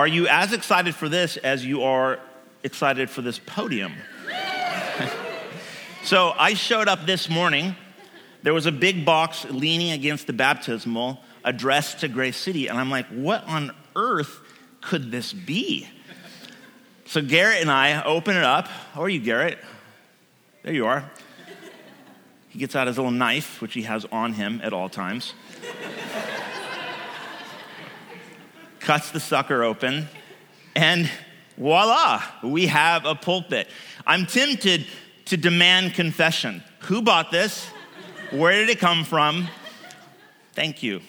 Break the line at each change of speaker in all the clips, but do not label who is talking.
Are you as excited for this as you are excited for this podium? so I showed up this morning. There was a big box leaning against the baptismal addressed to Grace City. And I'm like, what on earth could this be? So Garrett and I open it up. How are you, Garrett? There you are. He gets out his little knife, which he has on him at all times. Cuts the sucker open, and voila, we have a pulpit. I'm tempted to demand confession. Who bought this? Where did it come from? Thank you.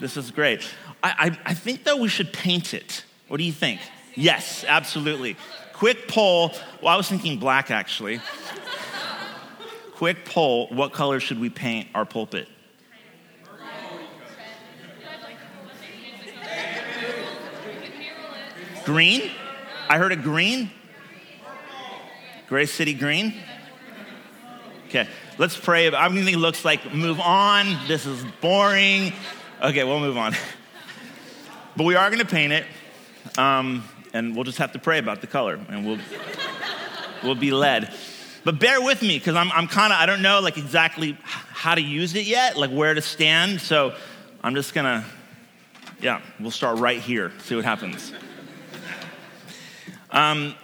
This is great. I, I, I think, though, we should paint it. What do you think? Yes, absolutely. Quick poll. Well, I was thinking black, actually. Quick poll. What color should we paint our pulpit? Green? I heard a green? Grace City Green? Okay, let's pray. It looks like move on. This is boring. Okay, we'll move on. But we are gonna paint it, um, and we'll just have to pray about the color, and we'll we'll be led. But bear with me, because I'm, I'm kind of I don't know like exactly how to use it yet, like where to stand. So I'm just gonna, yeah, we'll start right here. See what happens. Um,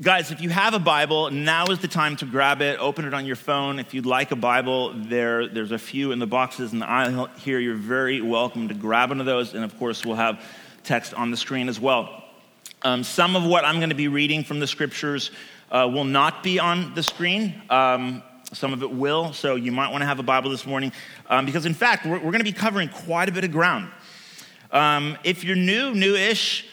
guys, if you have a Bible, now is the time to grab it, open it on your phone. If you'd like a Bible, there, there's a few in the boxes in the aisle here. You're very welcome to grab one of those. And of course, we'll have text on the screen as well. Um, some of what I'm going to be reading from the scriptures uh, will not be on the screen. Um, some of it will, so you might want to have a Bible this morning um, because, in fact, we're, we're going to be covering quite a bit of ground. Um, if you're new, new-ish,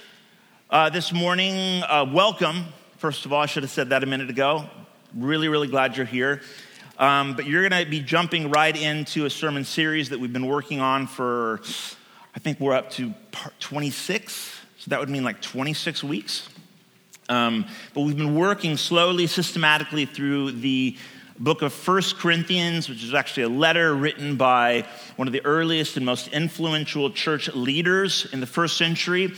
uh, this morning, uh, welcome. First of all, I should have said that a minute ago. Really, really glad you're here. Um, but you're going to be jumping right into a sermon series that we've been working on for, I think we're up to part 26. So that would mean like 26 weeks. Um, but we've been working slowly, systematically through the book of First Corinthians, which is actually a letter written by one of the earliest and most influential church leaders in the first century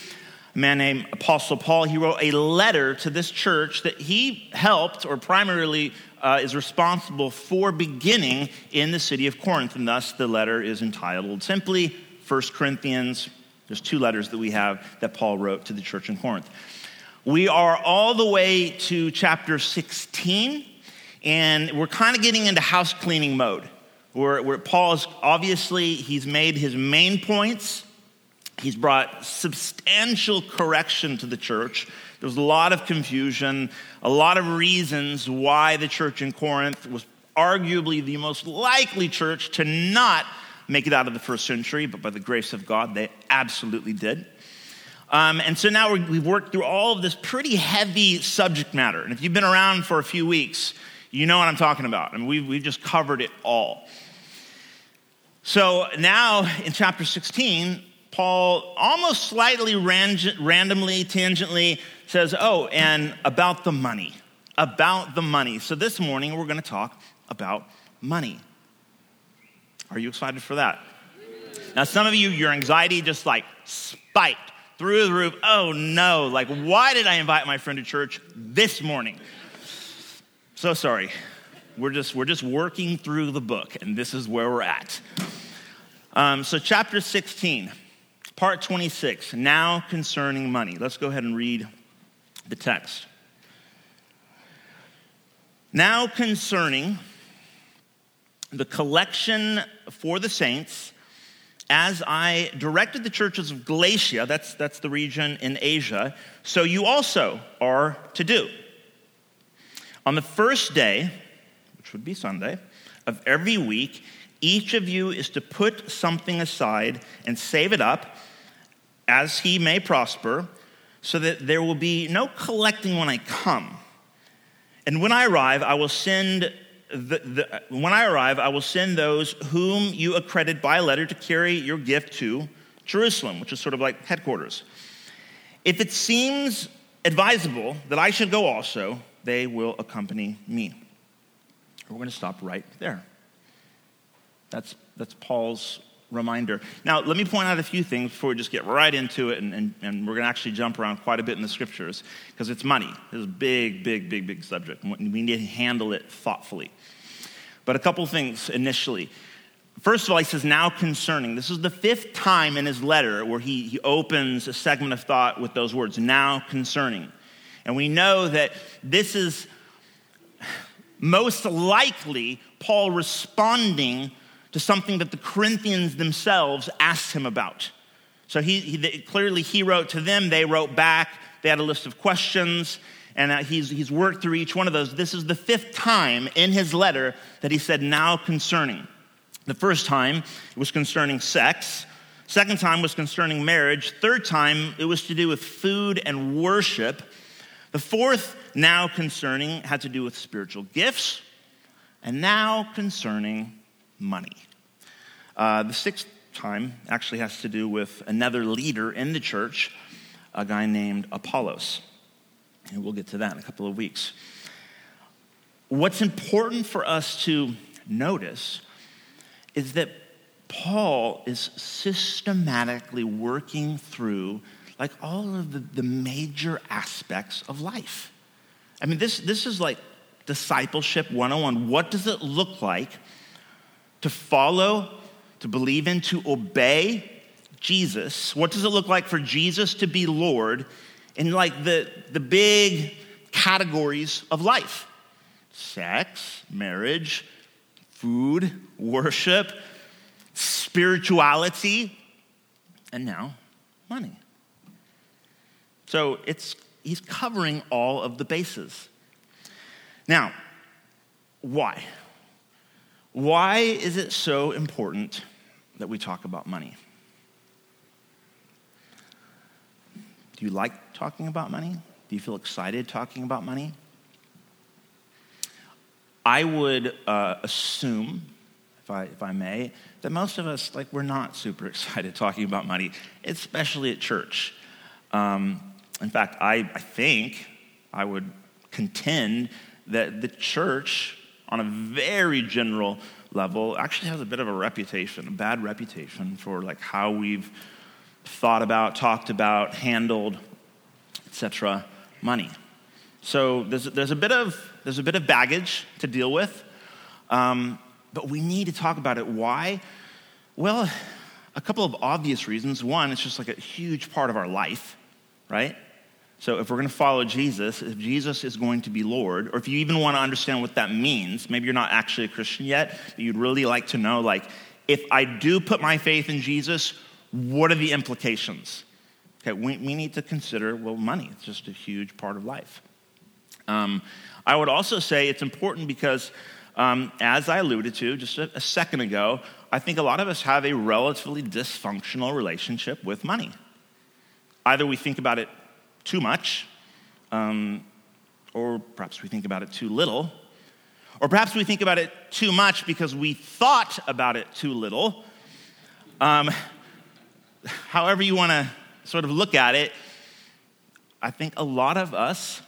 man named Apostle Paul. He wrote a letter to this church that he helped, or primarily uh, is responsible for beginning in the city of Corinth. And thus, the letter is entitled simply First Corinthians. There's two letters that we have that Paul wrote to the church in Corinth. We are all the way to chapter 16, and we're kind of getting into house cleaning mode. Where, where Paul is obviously, he's made his main points He's brought substantial correction to the church. There was a lot of confusion, a lot of reasons why the church in Corinth was arguably the most likely church to not make it out of the first century, but by the grace of God, they absolutely did. Um, and so now we've worked through all of this pretty heavy subject matter. And if you've been around for a few weeks, you know what I'm talking about. I mean, we've, we've just covered it all. So now in chapter 16, Paul almost slightly randomly, tangentially says, Oh, and about the money. About the money. So this morning we're going to talk about money. Are you excited for that? Now, some of you, your anxiety just like spiked through the roof. Oh no, like, why did I invite my friend to church this morning? So sorry. We're just, we're just working through the book, and this is where we're at. Um, so, chapter 16. Part 26, now concerning money. Let's go ahead and read the text. Now concerning the collection for the saints, as I directed the churches of Galatia, that's, that's the region in Asia, so you also are to do. On the first day, which would be Sunday, of every week, each of you is to put something aside and save it up as he may prosper, so that there will be no collecting when I come. And when I arrive, I will send the, the, when I arrive, I will send those whom you accredit by letter to carry your gift to Jerusalem, which is sort of like headquarters. If it seems advisable that I should go also, they will accompany me. We're going to stop right there. That's, that's Paul's reminder. Now, let me point out a few things before we just get right into it, and, and, and we're going to actually jump around quite a bit in the scriptures because it's money. It's a big, big, big, big subject. We need to handle it thoughtfully. But a couple things initially. First of all, he says, now concerning. This is the fifth time in his letter where he, he opens a segment of thought with those words, now concerning. And we know that this is most likely Paul responding to something that the Corinthians themselves asked him about. So he, he, clearly he wrote to them, they wrote back, they had a list of questions, and uh, he's, he's worked through each one of those. This is the fifth time in his letter that he said, now concerning. The first time it was concerning sex. Second time was concerning marriage. Third time it was to do with food and worship. The fourth, now concerning, had to do with spiritual gifts. And now concerning money. Uh, the sixth time actually has to do with another leader in the church, a guy named Apollos. And we'll get to that in a couple of weeks. What's important for us to notice is that Paul is systematically working through like all of the, the major aspects of life. I mean, this, this is like discipleship 101. What does it look like to follow, to believe in, to obey Jesus? What does it look like for Jesus to be Lord in like the, the big categories of life? Sex, marriage, food, worship, spirituality, and now money. So it's, he's covering all of the bases. Now, why? Why is it so important that we talk about money? Do you like talking about money? Do you feel excited talking about money? I would uh, assume, if I, if I may, that most of us, like, we're not super excited talking about money, especially at church. Um, in fact, I, I think I would contend that the church, on a very general level, actually has a bit of a reputation, a bad reputation for like how we've thought about, talked about, handled, etc., money. So there's, there's, a bit of, there's a bit of baggage to deal with, um, but we need to talk about it. Why? Well, a couple of obvious reasons. One, it's just like a huge part of our life, right? So, if we're going to follow Jesus, if Jesus is going to be Lord, or if you even want to understand what that means, maybe you're not actually a Christian yet, but you'd really like to know, like, if I do put my faith in Jesus, what are the implications? Okay, we, we need to consider, well, money. It's just a huge part of life. Um, I would also say it's important because, um, as I alluded to just a, a second ago, I think a lot of us have a relatively dysfunctional relationship with money. Either we think about it too much, um, or perhaps we think about it too little, or perhaps we think about it too much because we thought about it too little. Um, however, you want to sort of look at it, I think a lot of us,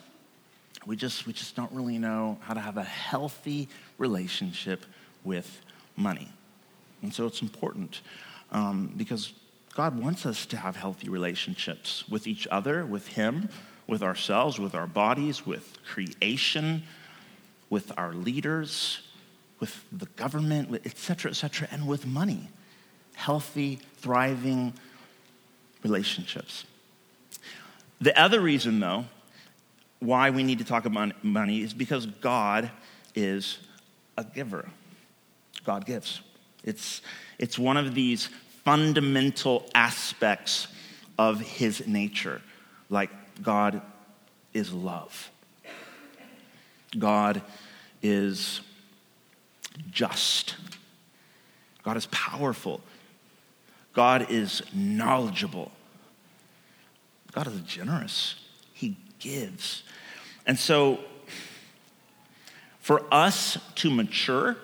we just, we just don't really know how to have a healthy relationship with money. And so it's important um, because God wants us to have healthy relationships with each other, with Him, with ourselves, with our bodies, with creation, with our leaders, with the government, et cetera, et cetera, and with money. Healthy, thriving relationships. The other reason, though, why we need to talk about money is because God is a giver. God gives. It's, it's one of these fundamental aspects of his nature, like God is love, God is just, God is powerful, God is knowledgeable, God is generous, He gives. And so, for us to mature,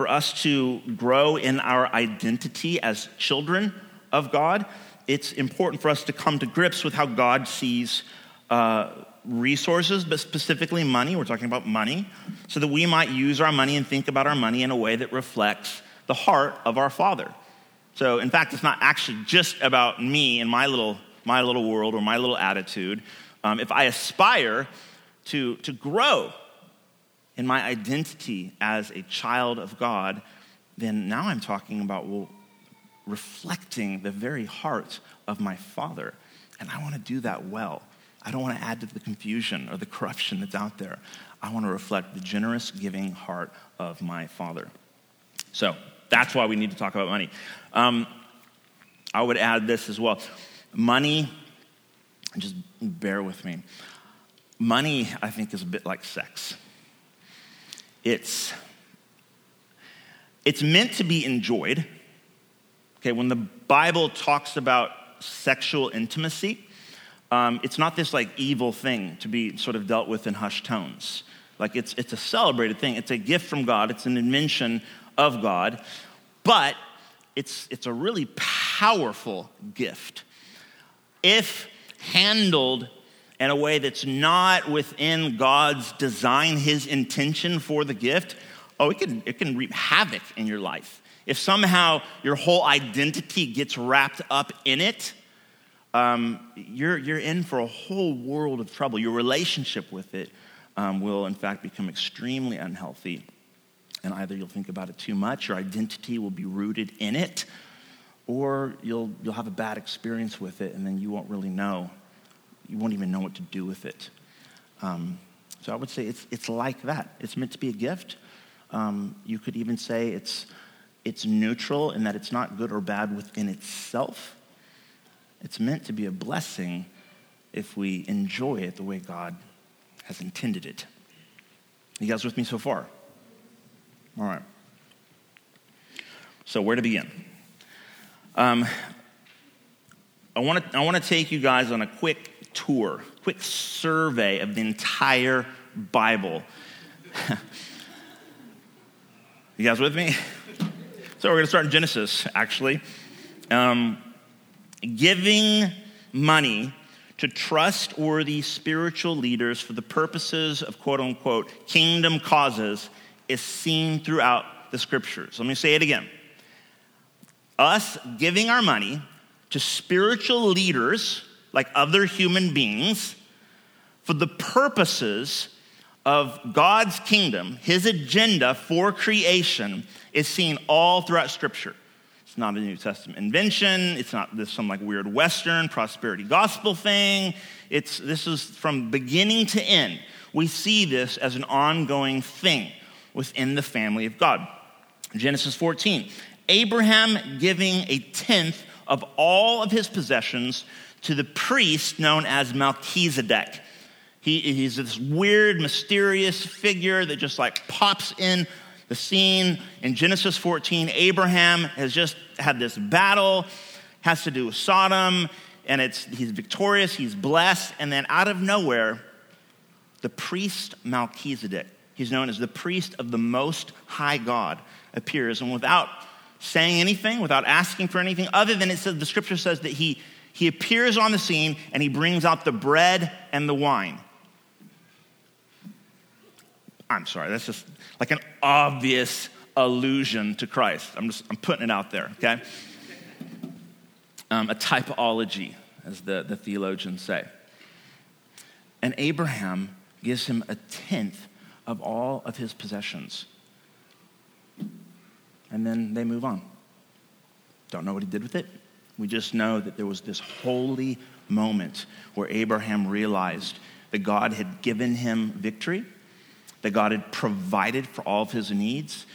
for us to grow in our identity as children of God, it's important for us to come to grips with how God sees uh, resources, but specifically money. We're talking about money, so that we might use our money and think about our money in a way that reflects the heart of our Father. So, in fact, it's not actually just about me and my little, my little world or my little attitude. Um, if I aspire to, to grow in my identity as a child of God, then now I'm talking about, well, reflecting the very heart of my Father. And I want to do that well. I don't want to add to the confusion or the corruption that's out there. I want to reflect the generous, giving heart of my Father. So that's why we need to talk about money. Um, I would add this as well money, just bear with me. Money, I think, is a bit like sex. It's, it's meant to be enjoyed. Okay, when the Bible talks about sexual intimacy, um, it's not this like evil thing to be sort of dealt with in hushed tones. Like it's, it's a celebrated thing. It's a gift from God. It's an invention of God. But it's, it's a really powerful gift. If handled in a way that's not within God's design, his intention for the gift, oh, it can, it can reap havoc in your life. If somehow your whole identity gets wrapped up in it, um, you're, you're in for a whole world of trouble. Your relationship with it um, will, in fact, become extremely unhealthy. And either you'll think about it too much, your identity will be rooted in it, or you'll, you'll have a bad experience with it, and then you won't really know. You won't even know what to do with it. Um, so I would say it's, it's like that. It's meant to be a gift. Um, you could even say it's, it's neutral in that it's not good or bad within itself. It's meant to be a blessing if we enjoy it the way God has intended it. You guys with me so far? All right. So, where to begin? Um, I want to I want to take you guys on a quick tour, quick survey of the entire Bible. you guys with me? So we're going to start in Genesis, actually. Um, giving money to trustworthy spiritual leaders for the purposes of quote unquote kingdom causes is seen throughout the scriptures. Let me say it again. Us giving our money to spiritual leaders, like other human beings, for the purposes of God's kingdom, his agenda for creation, is seen all throughout scripture. It's not a New Testament invention. It's not this some like weird Western prosperity gospel thing. It's this is from beginning to end. We see this as an ongoing thing within the family of God. Genesis 14. Abraham giving a tenth of all of his possessions to the priest known as Melchizedek. He, he's this weird, mysterious figure that just like pops in the scene in Genesis 14. Abraham has just had this battle, has to do with Sodom, and it's, he's victorious, he's blessed, and then out of nowhere, the priest Melchizedek, he's known as the priest of the Most High God, appears, and without saying anything, without asking for anything, other than it says, the scripture says that he, he appears on the scene and he brings out the bread and the wine. I'm sorry, that's just like an obvious allusion to Christ. I'm just I'm putting it out there, okay? Um, a typology, as the, the theologians say. And Abraham gives him a tenth of all of his possessions. And then they move on. Don't know what he did with it. We just know that there was this holy moment where Abraham realized that God had given him victory that God had provided for all of his needs.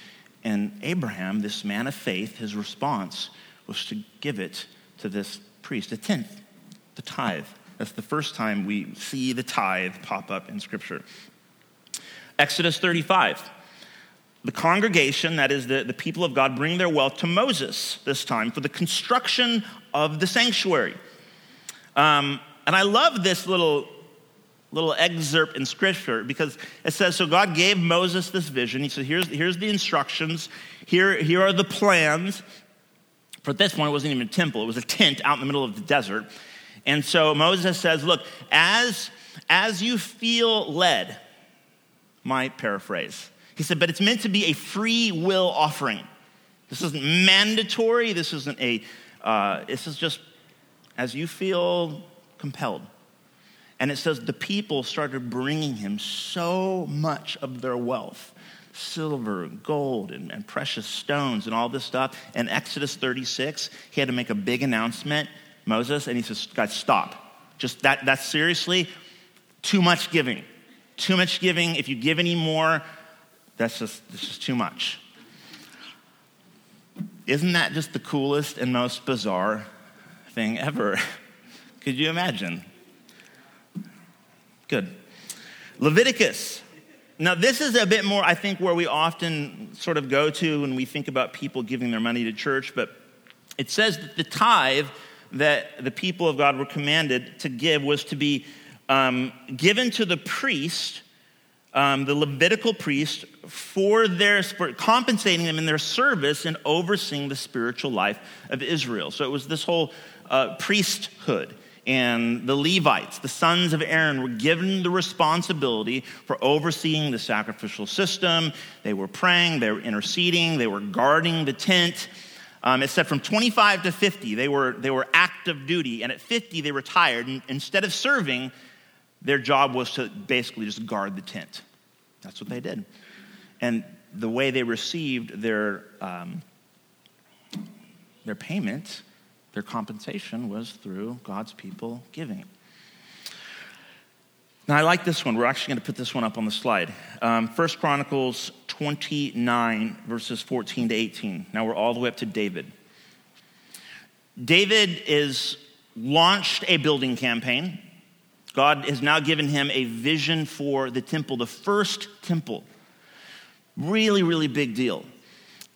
And Abraham, this man of faith, his response was to give it to this priest, a tenth, the tithe. That's the first time we see the tithe pop up in Scripture. Exodus 35. The congregation, that is the, the people of God, bring their wealth to Moses this time for the construction of the sanctuary. Um, and I love this little little excerpt in scripture because it says so god gave moses this vision. He said here's, here's the instructions. Here, here are the plans. For this point it wasn't even a temple. It was a tent out in the middle of the desert. And so moses says look as as you feel led my paraphrase he said but it's meant to be a free will offering This isn't mandatory. This isn't a, uh, this is just as you feel compelled. And it says the people started bringing him so much of their wealth silver gold and, and, precious stones and all this stuff. In Exodus 36, he had to make a big announcement, Moses, and he says, Guys, stop. Just that, that's seriously too much giving. Too much giving. If you give any more, that's just, that's just too much. Isn't that just the coolest and most bizarre thing ever? Could you imagine? Good. Leviticus. Now, this is a bit more, I think, where we often sort of go to when we think about people giving their money to church, but it says that the tithe that the people of God were commanded to give was to be um, given to the priest, um, the Levitical priests for their for compensating them in their service and overseeing the spiritual life of Israel. So it was this whole uh, priesthood and the Levites, the sons of Aaron, were given the responsibility for overseeing the sacrificial system. They were praying, they were interceding, they were guarding the tent. Um, it said from 25 to 50, they were, they were active duty, and at 50, they retired. And instead of serving, their job was to basically just guard the tent. That's what they did. And the way they received their, um, their payment their compensation was through God's people giving. Now, I like this one. We're actually going to put this one up on the slide. Um, 1 Chronicles 29, verses 14 to 18. Now we're all the way up to David. David is launched a building campaign. God has now given him a vision for the temple, the first temple. Really, really big deal.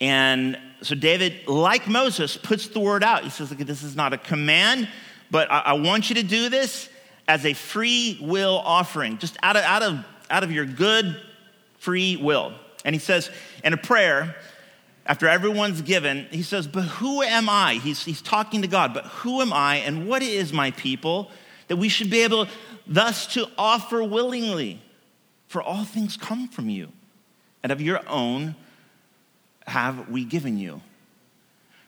And so David, like Moses, puts the word out. He says, Look, this is not a command, but I, I want you to do this as a free will offering, just out of, out of, out of your good free will. And he says in a prayer, after everyone's given, he says, But who am I? He's, he's talking to God, but who am I and what is my people that we should be able thus to offer willingly? For all things come from you, and of your own have we given you?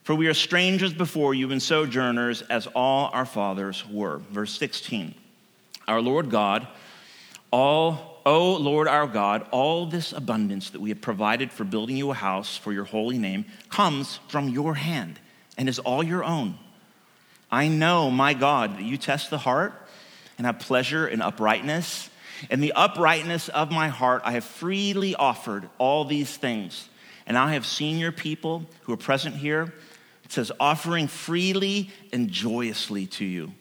For we are strangers before you and sojourners as all our fathers were. Verse 16. Our Lord God, all, O Lord our God, all this abundance that we have provided for building you a house for your holy name comes from your hand and is all your own. I know, my God, that you test the heart and have pleasure in uprightness. In the uprightness of my heart, I have freely offered all these things. And I have seen your people who are present here. It says, offering freely and joyously to you.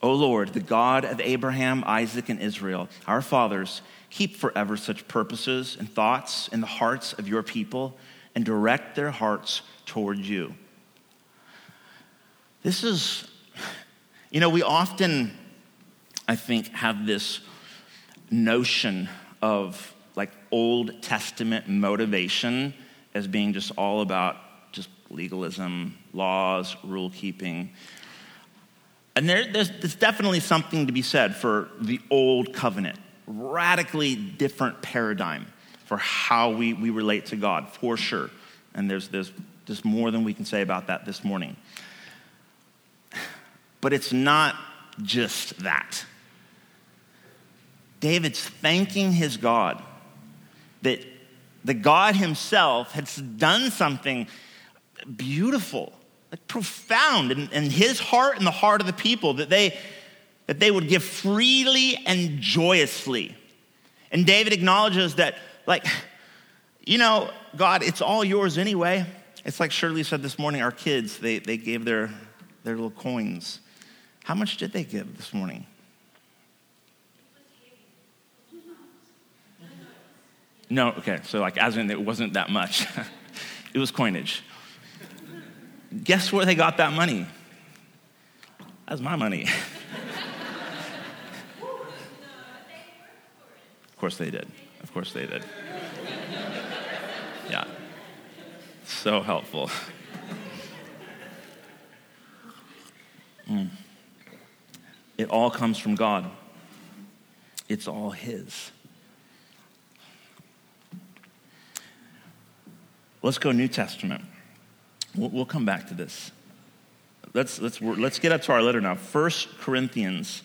O Lord, the God of Abraham, Isaac, and Israel, our fathers, keep forever such purposes and thoughts in the hearts of your people and direct their hearts toward you. This is, you know, we often, I think, have this notion of like Old Testament motivation as being just all about just legalism, laws, rule keeping. And there, there's, there's definitely something to be said for the old covenant, radically different paradigm for how we, we relate to God, for sure. And there's, there's, just more than we can say about that this morning. But it's not just that. David's thanking his God that the God Himself has done something beautiful, like profound in, in His heart and the heart of the people, that they, that they would give freely and joyously. And David acknowledges that, like, you know, God, it's all yours anyway. It's like Shirley said this morning, our kids, they, they gave their, their little coins. How much did they give this morning? No, okay, so like as in it wasn't that much. it was coinage. Guess where they got that money? That's my money. of course they did. Of course they did. Yeah. So helpful. Mm. It all comes from God. It's all His. Let's go New Testament. We'll, we'll come back to this. Let's, let's, let's get up to our letter now. First Corinthians.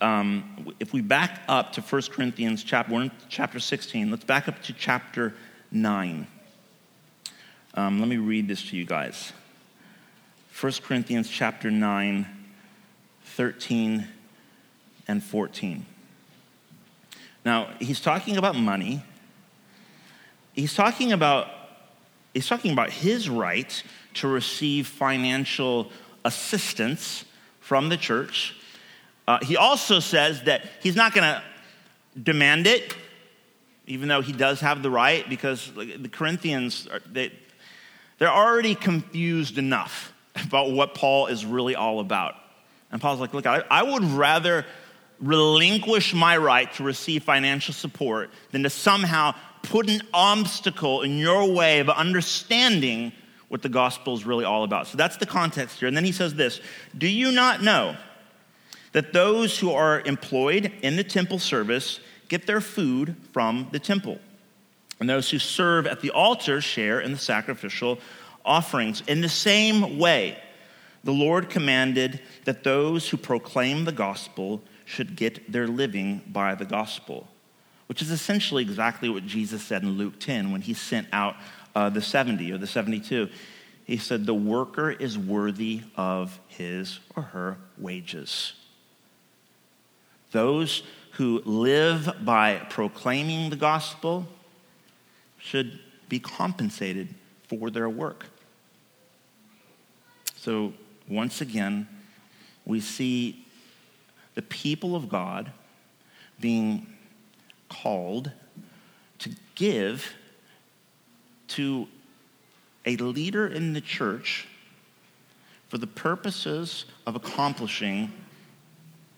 Um, if we back up to 1 Corinthians chapter, 1, chapter 16, let's back up to chapter 9. Um, let me read this to you guys. 1 Corinthians chapter 9, 13 and 14. Now, he's talking about money. He's talking about he's talking about his right to receive financial assistance from the church. Uh, he also says that he's not going to demand it, even though he does have the right, because the Corinthians, are, they, they're already confused enough about what Paul is really all about. And Paul's like, look, I, I would rather relinquish my right to receive financial support than to somehow put an obstacle in your way of understanding what the gospel is really all about. So that's the context here. And then he says this Do you not know that those who are employed in the temple service get their food from the temple? And those who serve at the altar share in the sacrificial offerings. In the same way, the Lord commanded that those who proclaim the gospel should get their living by the gospel which is essentially exactly what Jesus said in Luke 10 when he sent out uh, the 70 or the 72. He said, The worker is worthy of his or her wages. Those who live by proclaiming the gospel should be compensated for their work. So, once again, we see the people of God being called to give to a leader in the church for the purposes of accomplishing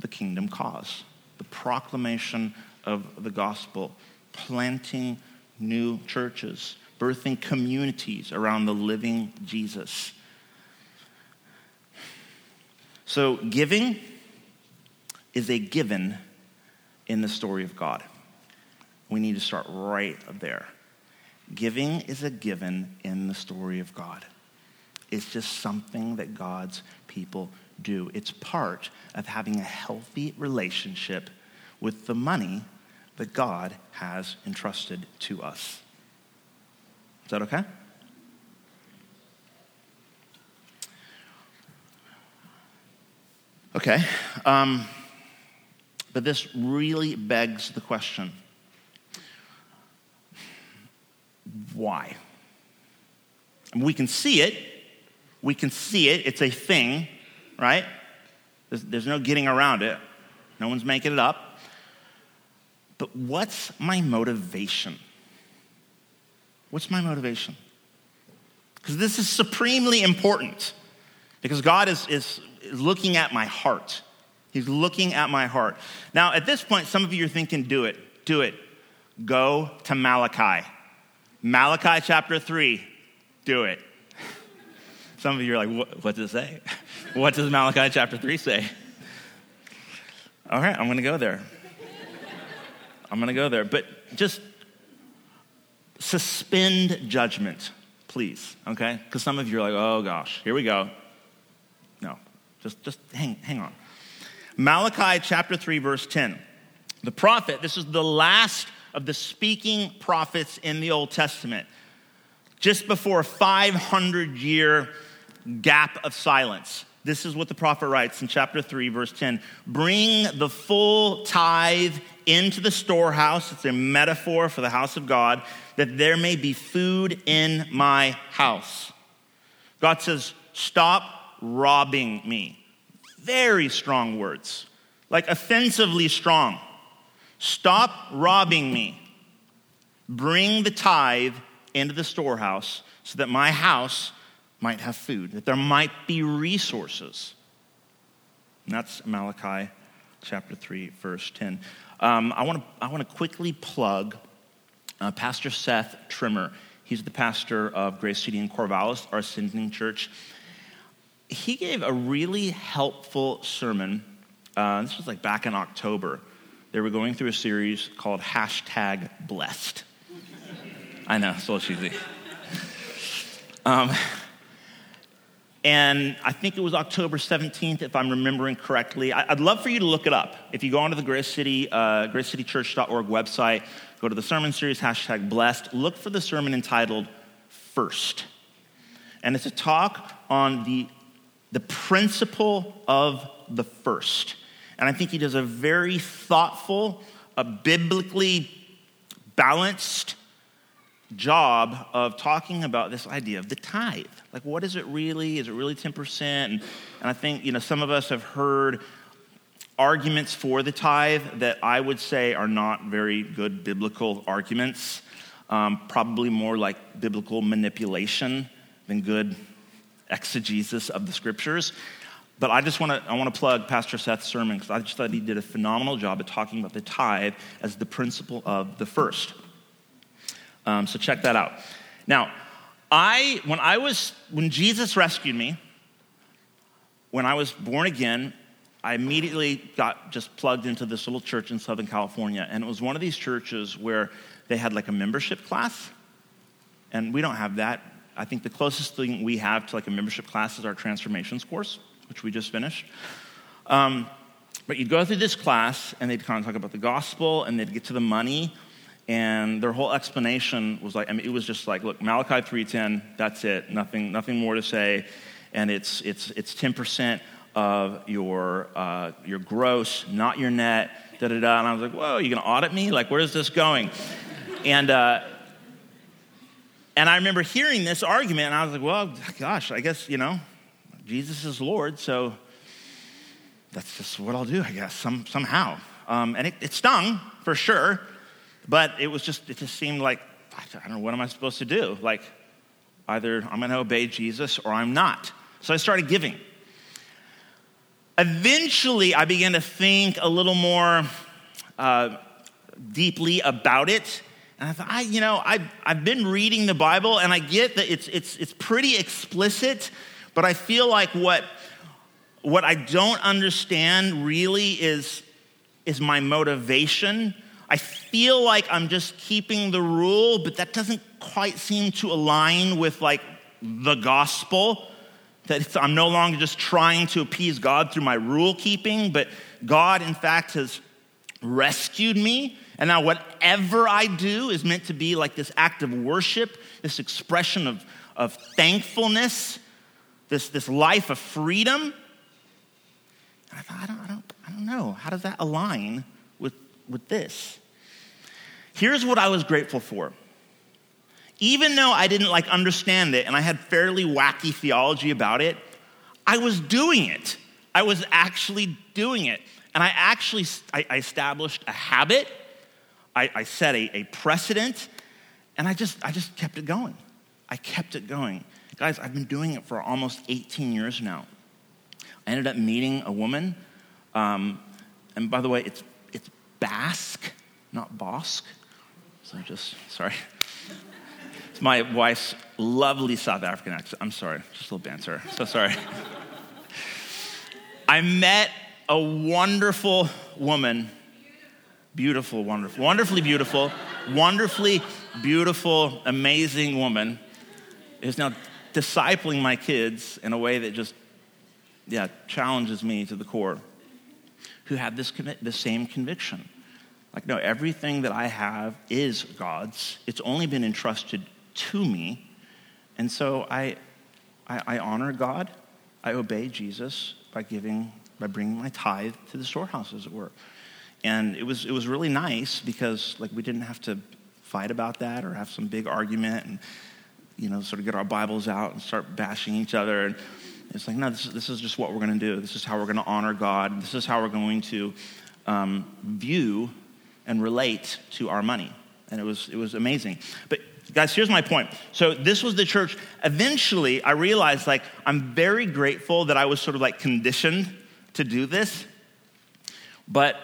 the kingdom cause, the proclamation of the gospel, planting new churches, birthing communities around the living Jesus. So, giving is a given in the story of God we need to start right there. Giving is a given in the story of God. It's just something that God's people do. It's part of having a healthy relationship with the money that God has entrusted to us. Is that okay? Okay. Um, but this really begs the question why. We can see it. We can see it. It's a thing, right? There's, there's no getting around it. No one's making it up. But what's my motivation? What's my motivation? Because this is supremely important. Because God is, is, is looking at my heart. He's looking at my heart. Now, at this point, some of you are thinking, do it, do it. Go to Malachi. Malachi chapter 3, do it. Some of you are like, what, does it say? what does Malachi chapter 3 say? All right, I'm to go there. I'm to go there. But just suspend judgment, please, okay? Because some of you are like, oh gosh, here we go. Just, just hang, hang on. Malachi chapter 3, verse 10. The prophet, this is the last of the speaking prophets in the Old Testament, just before a 500 year gap of silence. This is what the prophet writes in chapter 3, verse 10 Bring the full tithe into the storehouse. It's a metaphor for the house of God, that there may be food in my house. God says, Stop robbing me. Very strong words, like offensively strong. Stop robbing me. Bring the tithe into the storehouse so that my house might have food, that there might be resources. And that's Malachi chapter 3, verse 10. Um, I want to I wanna quickly plug uh, Pastor Seth Trimmer. He's the pastor of Grace City in Corvallis, our Ascending Church. He gave a really helpful sermon. Uh, this was like back in October they were going through a series called hashtag blessed. I know, so cheesy. Um, and I think it was October 17th, if I'm remembering correctly. I, would love for you to look it up. If you go onto the Grace City, uh, gracecitychurch.org website, go to the sermon series, hashtag blessed, look for the sermon entitled First. And it's a talk on the, the principle of the first. And I think he does a very thoughtful, a biblically balanced job of talking about this idea of the tithe. Like, what is it really? Is it really 10%? And, and I think, you know, some of us have heard arguments for the tithe that I would say are not very good biblical arguments, um, probably more like biblical manipulation than good exegesis of the scriptures. But I just want to I want to plug Pastor Seth's sermon because I just thought he did a phenomenal job at talking about the tithe as the principle of the first. Um, so check that out. Now, I when I was when Jesus rescued me, when I was born again, I immediately got just plugged into this little church in Southern California, and it was one of these churches where they had like a membership class, and we don't have that. I think the closest thing we have to like a membership class is our transformations course, which we just finished. Um, but you'd go through this class, and they'd kind of talk about the gospel, and they'd get to the money, and their whole explanation was like, I mean, it was just like, look, Malachi 3.10, that's it, nothing, nothing more to say. And it's, it's, it's 10% of your, uh, your gross, not your net, da da da. And I was like, whoa, you gonna audit me? Like, where's this going? and, uh, and I remember hearing this argument, and I was like, well, gosh, I guess, you know, Jesus is Lord, so that's just what I'll do, I guess, some, somehow. Um, and it, it stung, for sure. But it was just, it just seemed like, I don't know, what am I supposed to do? Like, either I'm going to obey Jesus or I'm not. So I started giving. Eventually, I began to think a little more uh, deeply about it. And I thought, I, you know, I, I've been reading the Bible and I get that it's, it's, it's pretty explicit, but I feel like what, what I don't understand really is, is my motivation I feel like I'm just keeping the rule, but that doesn't quite seem to align with like the gospel. That I'm no longer just trying to appease God through my rule keeping, but God, in fact, has rescued me. And now, whatever I do is meant to be like this act of worship, this expression of, of thankfulness, this, this life of freedom. And I thought, I don't, I, don't, I don't know. How does that align with, with this? Here's what I was grateful for. Even though I didn't like understand it and I had fairly wacky theology about it, I was doing it. I was actually doing it. And I actually I, I established a habit. I, I set a, a precedent, and I just I just kept it going. I kept it going. Guys, I've been doing it for almost 18 years now. I ended up meeting a woman, um, and by the way, it's it's Basque, not Bosque. So just, sorry. It's my wife's lovely South African accent. I'm sorry, just a little banter. So sorry. I met a wonderful woman, beautiful, wonderful, wonderfully beautiful, wonderfully beautiful, amazing woman is now discipling my kids in a way that just, yeah, challenges me to the core, who had this, the same conviction like, no, everything that I have is God's. It's only been entrusted to me. And so I, I, I honor God. I obey Jesus by giving, by bringing my tithe to the storehouse, as it were. And it was, it was really nice because, like, we didn't have to fight about that or have some big argument and, you know, sort of get our Bibles out and start bashing each other. And it's like, no, this is, this is just what we're going to do. This is how we're going to honor God. This is how we're going to um, view and relate to our money. And it was, it was amazing. But guys, here's my point. So this was the church. Eventually, I realized like I'm very grateful that I was sort of like conditioned to do this, but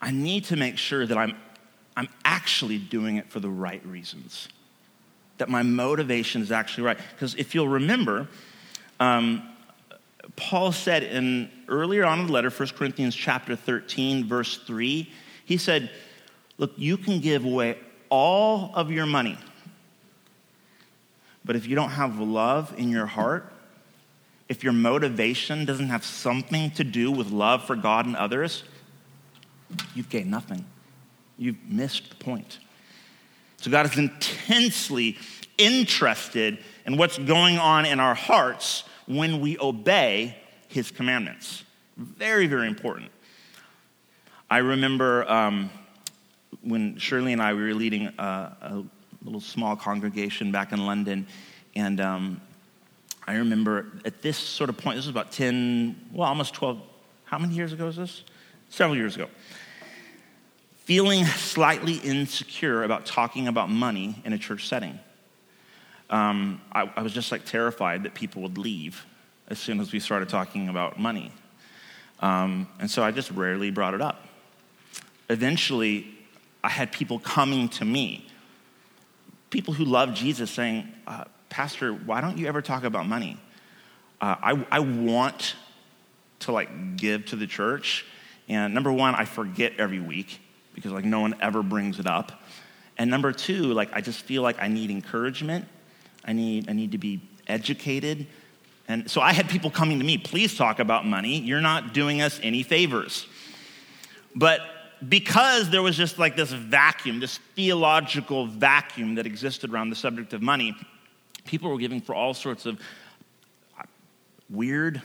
I need to make sure that I'm, I'm actually doing it for the right reasons. That my motivation is actually right. Because if you'll remember, um, Paul said in earlier on in the letter, 1 Corinthians chapter 13, verse 3, he said, Look, you can give away all of your money, But if you don't have love in your heart, if your motivation doesn't have something to do with love for God and others, you've gained nothing. You've missed the point. So God is intensely interested in what's going on in our hearts when we obey his commandments. Very, very important. I remember um, when Shirley and I we were leading a, a, little small congregation back in London, and um, I remember at this sort of point, this was about 10, well, almost 12, how many years ago is this? Several years ago. Feeling slightly insecure about talking about money in a church setting. Um, I, I was just like terrified that people would leave as soon as we started talking about money. Um, and so I just rarely brought it up. Eventually, I had people coming to me, people who love Jesus, saying, uh, Pastor, why don't you ever talk about money? Uh, I, I want to like give to the church. And number one, I forget every week because like no one ever brings it up. And number two, like I just feel like I need encouragement. I need, I need to be educated. And so I had people coming to me, please talk about money. You're not doing us any favors. But because there was just like this vacuum, this theological vacuum that existed around the subject of money, people were giving for all sorts of weird,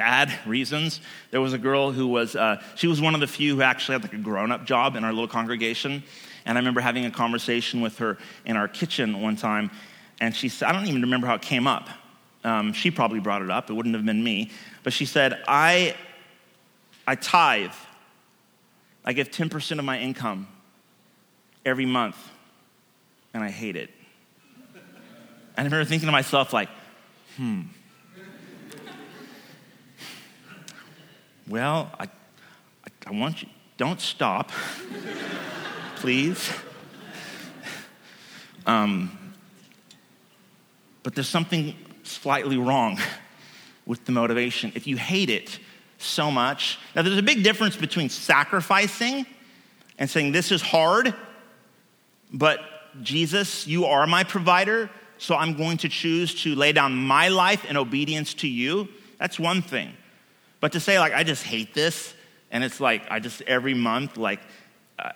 bad reasons. There was a girl who was, uh, she was one of the few who actually had like a grown up job in our little congregation. And I remember having a conversation with her in our kitchen one time. And she said, I don't even remember how it came up. Um, she probably brought it up. It wouldn't have been me. But she said, I, I tithe. I give 10% of my income every month, and I hate it. And I remember thinking to myself, like, hmm. Well, I, I, I want you, don't stop, please. Um, but there's something slightly wrong with the motivation. If you hate it so much, now there's a big difference between sacrificing and saying, This is hard, but Jesus, you are my provider so I'm going to choose to lay down my life in obedience to you, that's one thing. But to say, like, I just hate this, and it's like, I just, every month, like,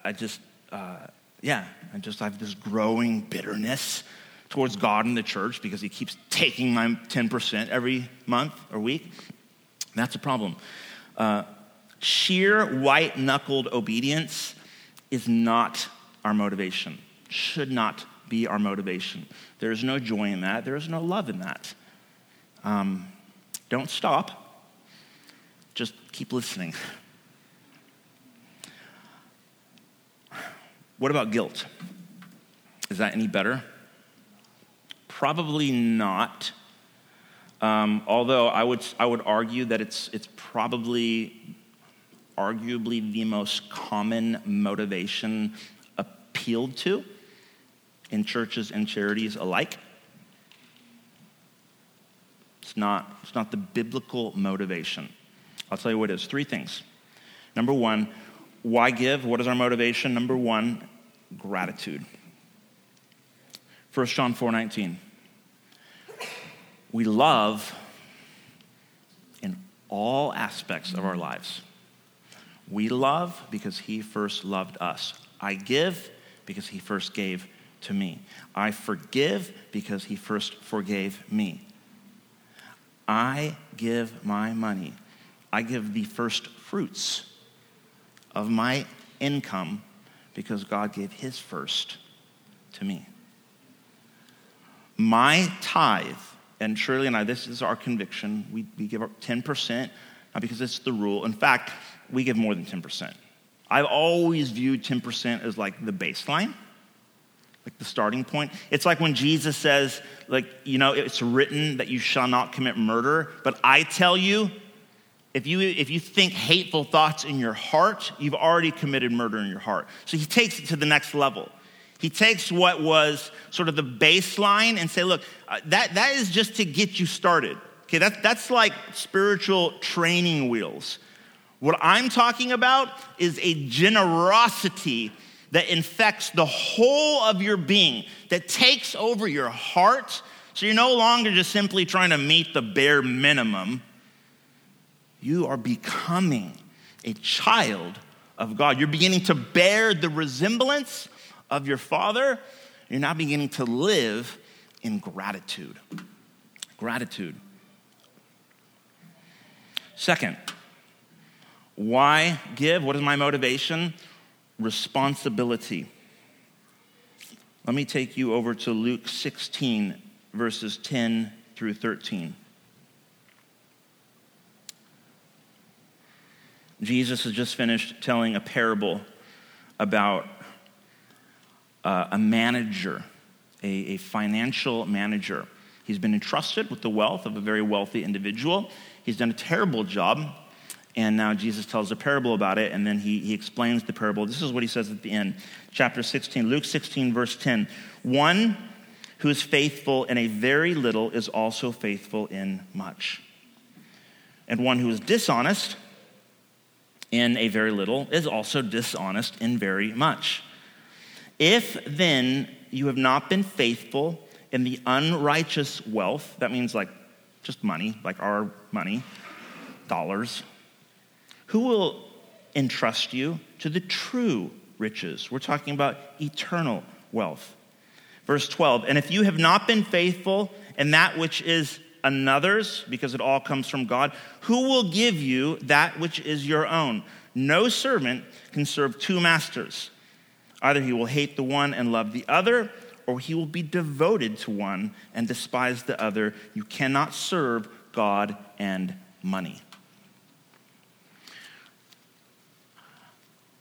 I just, uh, yeah, I just have this growing bitterness towards God and the church because he keeps taking my 10% every month or week. That's a problem. Uh, sheer white knuckled obedience is not our motivation, should not be our motivation. There is no joy in that, there is no love in that. Um, don't stop, just keep listening. What about guilt? Is that any better? Probably not. Um, although I would, I would argue that it's, it's probably arguably the most common motivation appealed to in churches and charities alike. It's not, it's not the biblical motivation. I'll tell you what it is three things. Number one, why give? What is our motivation? Number one, gratitude. 1 John 4 19. We love in all aspects of our lives. We love because he first loved us. I give because he first gave to me. I forgive because he first forgave me. I give my money. I give the first fruits of my income because God gave his first to me. My tithe, and Shirley and I, this is our conviction. We, we give 10%, not because it's the rule. In fact, we give more than 10%. I've always viewed 10% as like the baseline like the starting point. It's like when Jesus says, like, you know, it's written that you shall not commit murder, but I tell you, if you if you think hateful thoughts in your heart, you've already committed murder in your heart. So he takes it to the next level. He takes what was sort of the baseline and say, look, uh, that, that is just to get you started. Okay, that, that's like spiritual training wheels. What I'm talking about is a generosity that infects the whole of your being, that takes over your heart So you're no longer just simply trying to meet the bare minimum. You are becoming a child of God. You're beginning to bear the resemblance of your Father. You're now beginning to live in gratitude. Gratitude. Second, why give? What is my motivation? Responsibility. Let me take you over to Luke 16, verses 10 through 13. Jesus has just finished telling a parable about uh, a manager, a, a financial manager. He's been entrusted with the wealth of a very wealthy individual. He's done a terrible job, and now Jesus tells a parable about it, and then he, he explains the parable. This is what he says at the end, chapter 16, Luke 16, verse 10. One who is faithful in a very little is also faithful in much. And one who is dishonest in a very little is also dishonest in very much. If then you have not been faithful in the unrighteous wealth, that means like just money, like our money, dollars, who will entrust you to the true riches? We're talking about eternal wealth. Verse 12, and if you have not been faithful in that which is another's, because it all comes from God, who will give you that which is your own? No servant can serve two masters. Either he will hate the one and love the other, or he will be devoted to one and despise the other. You cannot serve God and money.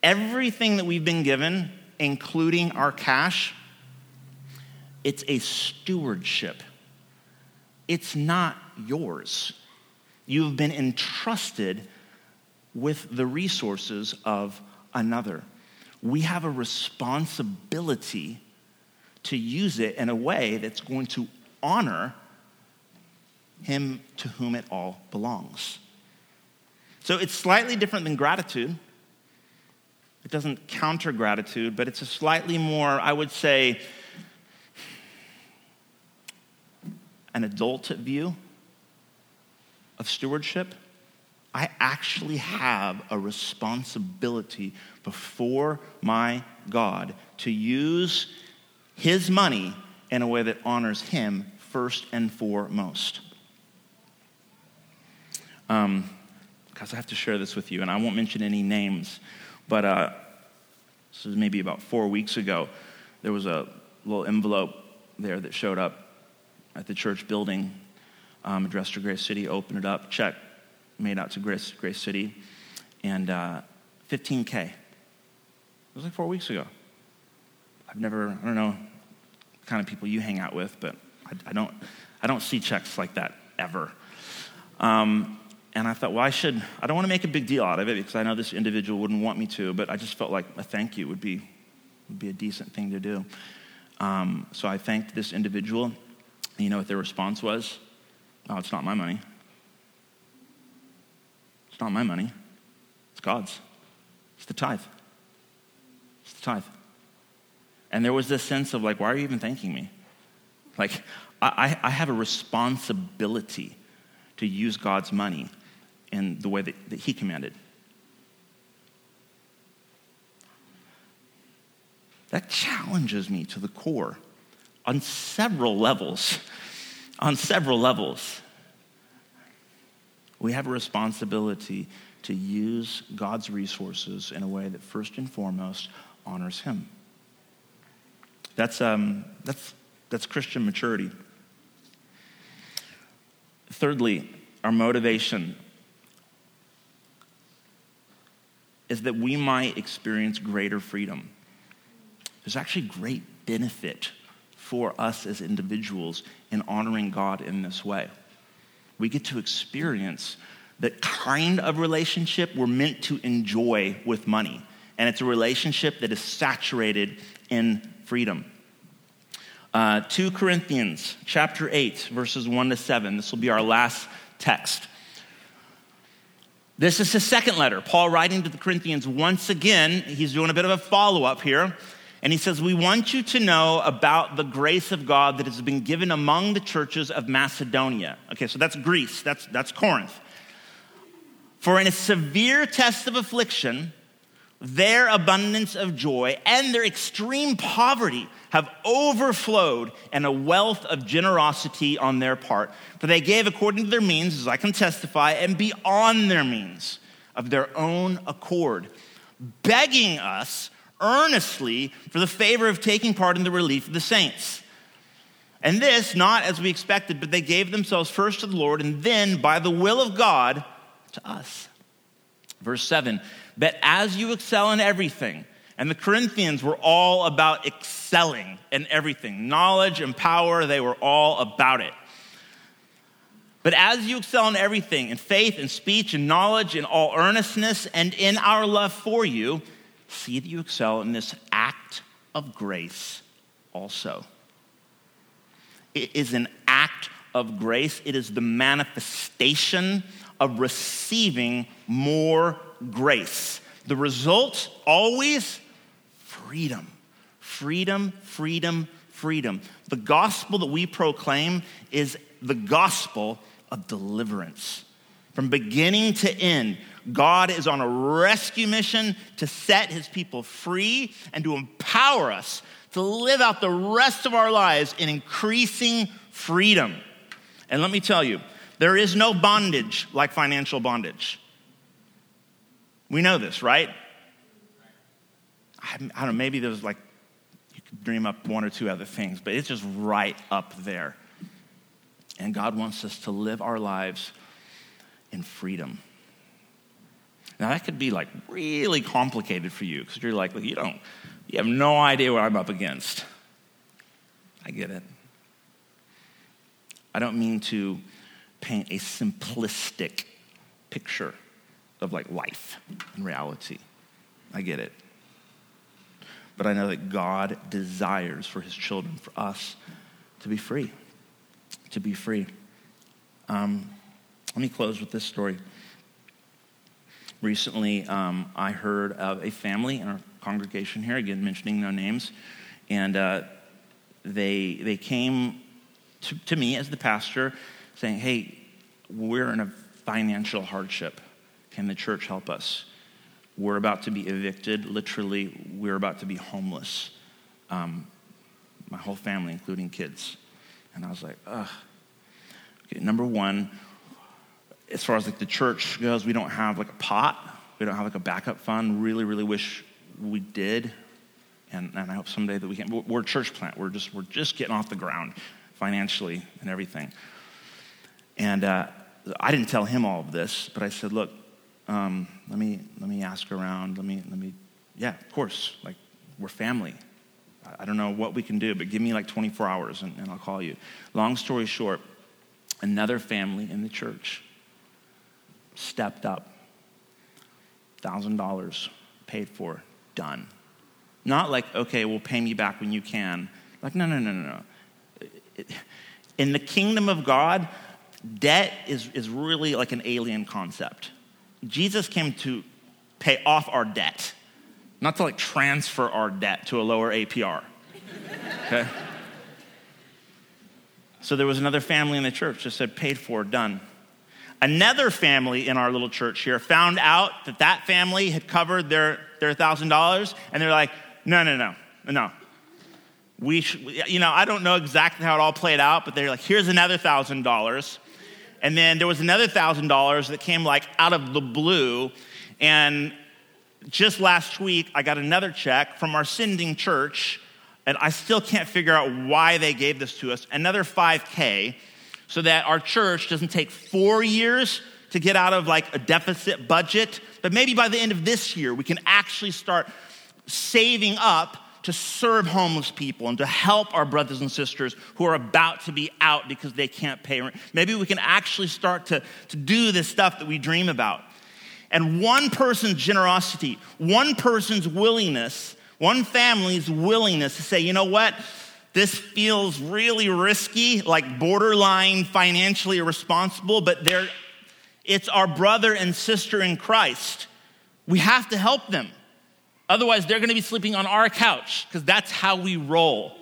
Everything that we've been given, including our cash, it's a stewardship. It's not yours. You've been entrusted with the resources of another. We have a responsibility to use it in a way that's going to honor him to whom it all belongs. So it's slightly different than gratitude. It doesn't counter gratitude, but it's a slightly more, I would say, an adult view of stewardship. I actually have a responsibility before my God to use his money in a way that honors him first and foremost. Um, because I have to share this with you, and I won't mention any names, but uh, this was maybe about four weeks ago. There was a little envelope there that showed up at the church building, um, addressed to Grace City. Opened it up, check made out to Grace, Grace City, and uh, 15K. It was like four weeks ago. I've never, I don't know the kind of people you hang out with, but I, I don't, I don't see checks like that ever. Um, and I thought, well, I should, I don't want to make a big deal out of it because I know this individual wouldn't want me to, but I just felt like a thank you would be, would be a decent thing to do. Um, so I thanked this individual. And you know what their response was? Oh, it's not my money. It's not my money, it's God's. It's the tithe. It's the tithe. And there was this sense of like, why are you even thanking me? Like, I, I have a responsibility to use God's money in the way that, that He commanded. That challenges me to the core on several levels. On several levels we have a responsibility to use God's resources in a way that first and foremost honors Him. That's, um, that's, that's Christian maturity. Thirdly, our motivation is that we might experience greater freedom. There's actually great benefit for us as individuals in honoring God in this way we get to experience the kind of relationship we're meant to enjoy with money. And it's a relationship that is saturated in freedom. Uh, 2 Corinthians chapter 8, verses 1 to 7. This will be our last text. This is his second letter. Paul writing to the Corinthians once again. He's doing a bit of a follow up here. And he says, We want you to know about the grace of God that has been given among the churches of Macedonia. Okay, so that's Greece, that's, that's Corinth. For in a severe test of affliction, their abundance of joy and their extreme poverty have overflowed in a wealth of generosity on their part. For they gave according to their means, as I can testify, and beyond their means of their own accord, begging us earnestly for the favor of taking part in the relief of the saints. And this, not as we expected, but they gave themselves first to the Lord and then, by the will of God, to us. Verse 7 But as you excel in everything, and the Corinthians were all about excelling in everything knowledge and power, they were all about it. But as you excel in everything, in faith and speech and knowledge, in all earnestness, and in our love for you, see that you excel in this act of grace also. It is an act of grace, it is the manifestation of receiving more grace. The result always freedom. Freedom, freedom, freedom. The gospel that we proclaim is the gospel of deliverance. From beginning to end, God is on a rescue mission to set his people free and to empower us to live out the rest of our lives in increasing freedom. And let me tell you, there is no bondage like financial bondage. We know this, right? I, don't know, maybe there's like, you could dream up one or two other things, but it's just right up there. And God wants us to live our lives in freedom. Now, that could be like really complicated for you because you're like, you don't, you have no idea what I'm up against. I get it. I don't mean to paint a simplistic picture of like life and reality. I get it. But I know that God desires for his children, for us, to be free. To be free. Um, let me close with this story. Recently, um, I heard of a family in our congregation here, again, mentioning no names, and uh, they, they came to, to me as the pastor saying, Hey, we're in a financial hardship. Can the church help us? We're about to be evicted. Literally, we're about to be homeless. Um, my whole family, including kids. And I was like, ugh. Okay, number one, as far as like the church goes, we don't have like a pot. We don't have like a backup fund. Really, really wish we did. And, and I hope someday that we can. We're a church plant. We're just, we're just getting off the ground financially and everything. And uh, I didn't tell him all of this, but I said, look, um, let, me, let me ask around. Let me, let me, yeah, of course. Like, we're family. I don't know what we can do, but give me like 24 hours and, and I'll call you. Long story short, another family in the church stepped up. $1,000 paid for, done. Not like, okay, we'll pay me back when you can. Like, no, no, no, no, no. In the kingdom of God, debt is, is really like an alien concept. Jesus came to pay off our debt, not to like transfer our debt to a lower APR. Okay? So there was another family in the church that said, paid for, done. Another family in our little church here found out that that family had covered their, their $1,000, and they're like, no, no, no, no. We, you know, I don't know exactly how it all played out, but they're like, here's another $1,000. And then there was another $1,000 that came like out of the blue. And just last week, I got another check from our sending church, and I still can't figure out why they gave this to us. Another 5K, so that our church doesn't take four years to get out of like a deficit budget, but maybe by the end of this year, we can actually start saving up to serve homeless people and to help our brothers and sisters who are about to be out because they can't pay rent. Maybe we can actually start to, to do this stuff that we dream about. And one person's generosity, one person's willingness, one family's willingness to say, you know what? This feels really risky, like borderline financially irresponsible, but they're, it's our brother and sister in Christ. We have to help them. Otherwise, they're going to be sleeping on our couch because that's how we roll.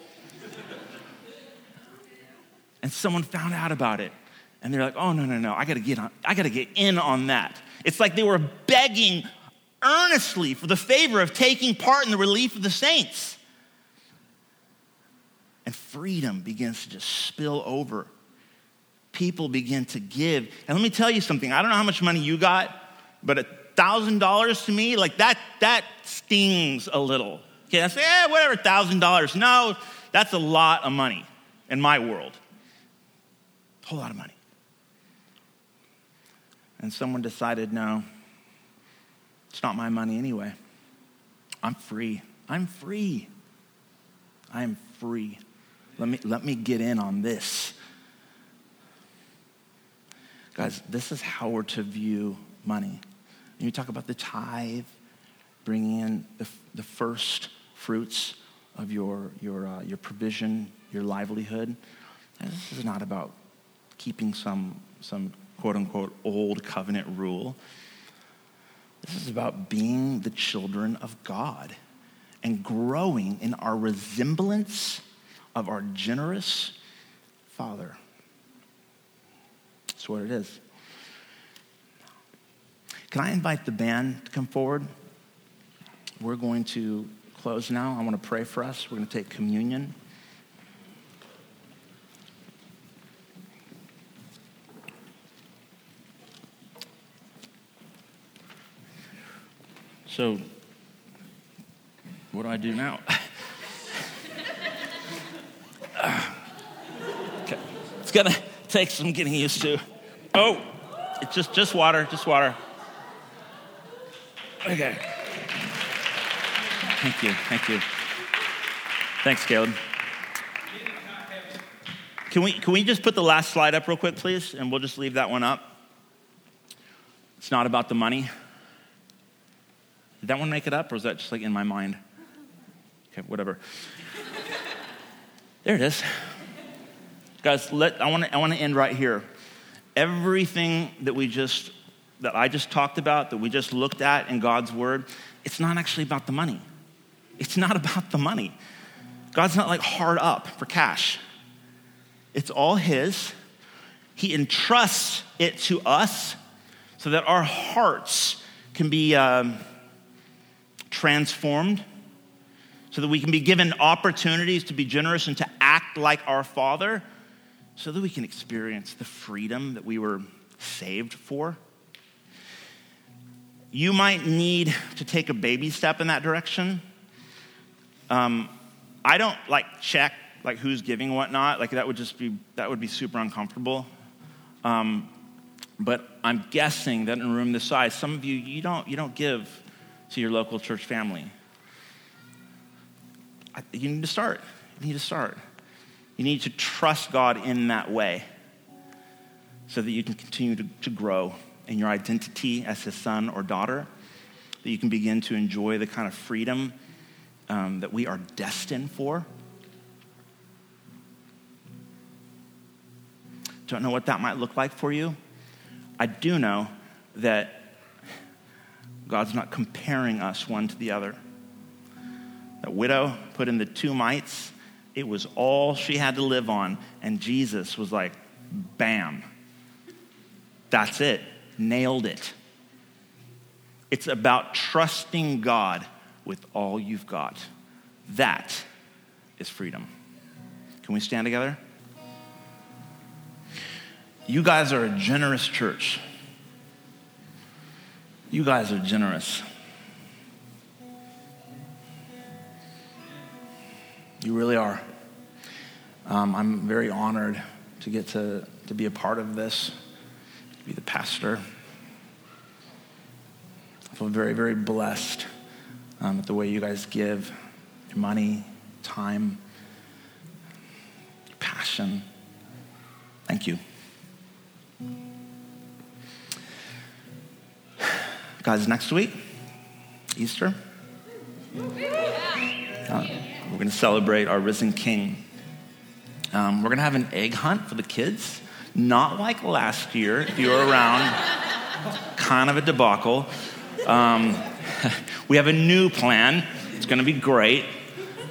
and someone found out about it. And they're like, oh, no, no, no, I got to get on, I got to get in on that. It's like they were begging earnestly for the favor of taking part in the relief of the saints. Freedom begins to just spill over. People begin to give. And let me tell you something. I don't know how much money you got, but a thousand dollars to me, like that, that stings a little. Okay, I say, eh, whatever, thousand dollars. No, that's a lot of money in my world. A whole lot of money. And someone decided, no, it's not my money anyway. I'm free. I'm free. I am free. Let me, let me get in on this. Guys, this is how we're to view money. You talk about the tithe, bringing in the, the first fruits of your, your, uh, your provision, your livelihood. And this is not about keeping some, some quote unquote old covenant rule. This is about being the children of God and growing in our resemblance of our generous Father. That's what it is. Can I invite the band to come forward? We're going to close now. I want to pray for us. We're going to take communion. So, what do I do now? okay. It's gonna take some getting used to. Oh, it's just just water, just water. Okay. Thank you, thank you. Thanks, Caleb. Can we, can we just put the last slide up real quick, please? And we'll just leave that one up. It's not about the money. Did that one make it up, or was that just like in my mind? Okay, whatever. There it is. Guys, let, I want to I wanna end right here. Everything that we just, that I just talked about, that we just looked at in God's word, it's not actually about the money. It's not about the money. God's not like hard up for cash. It's all His. He entrusts it to us so that our hearts can be. Um, transformed so that we can be given opportunities to be generous and to act like our Father so that we can experience the freedom that we were saved for. You might need to take a baby step in that direction. Um, I don't like check like who's giving and whatnot. Like that would just be that would be super uncomfortable. Um, but I'm guessing that in a room this size, some of you you don't you don't give to your local church family. You need to start. You need to start. You need to trust God in that way so that you can continue to, to grow in your identity as his son or daughter, that you can begin to enjoy the kind of freedom um, that we are destined for. Don't know what that might look like for you. I do know that God's not comparing us one to the other. That widow put in the two mites, it was all she had to live on. And Jesus was like, bam, that's it, nailed it. It's about trusting God with all you've got. That is freedom. Can we stand together? You guys are a generous church. You guys are generous. You really are. Um, I'm very honored to get to, to be a part of this, to be the pastor. I feel very, very blessed um, with the way you guys give your money, time, your passion. Thank you. Guys, next week, Easter, uh, we're going to celebrate our risen King. Um, we're going to have an egg hunt for the kids, not like last year, if you were around, kind of a debacle. Um, we have a new plan. It's going to be great.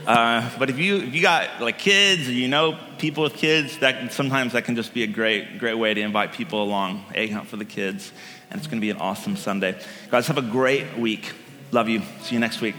Uh, but if you if you got like kids you know people with kids, that sometimes that can just be a great great way to invite people along. Egg hunt for the kids, and it's going to be an awesome Sunday. Guys, have a great week. Love you. See you next week.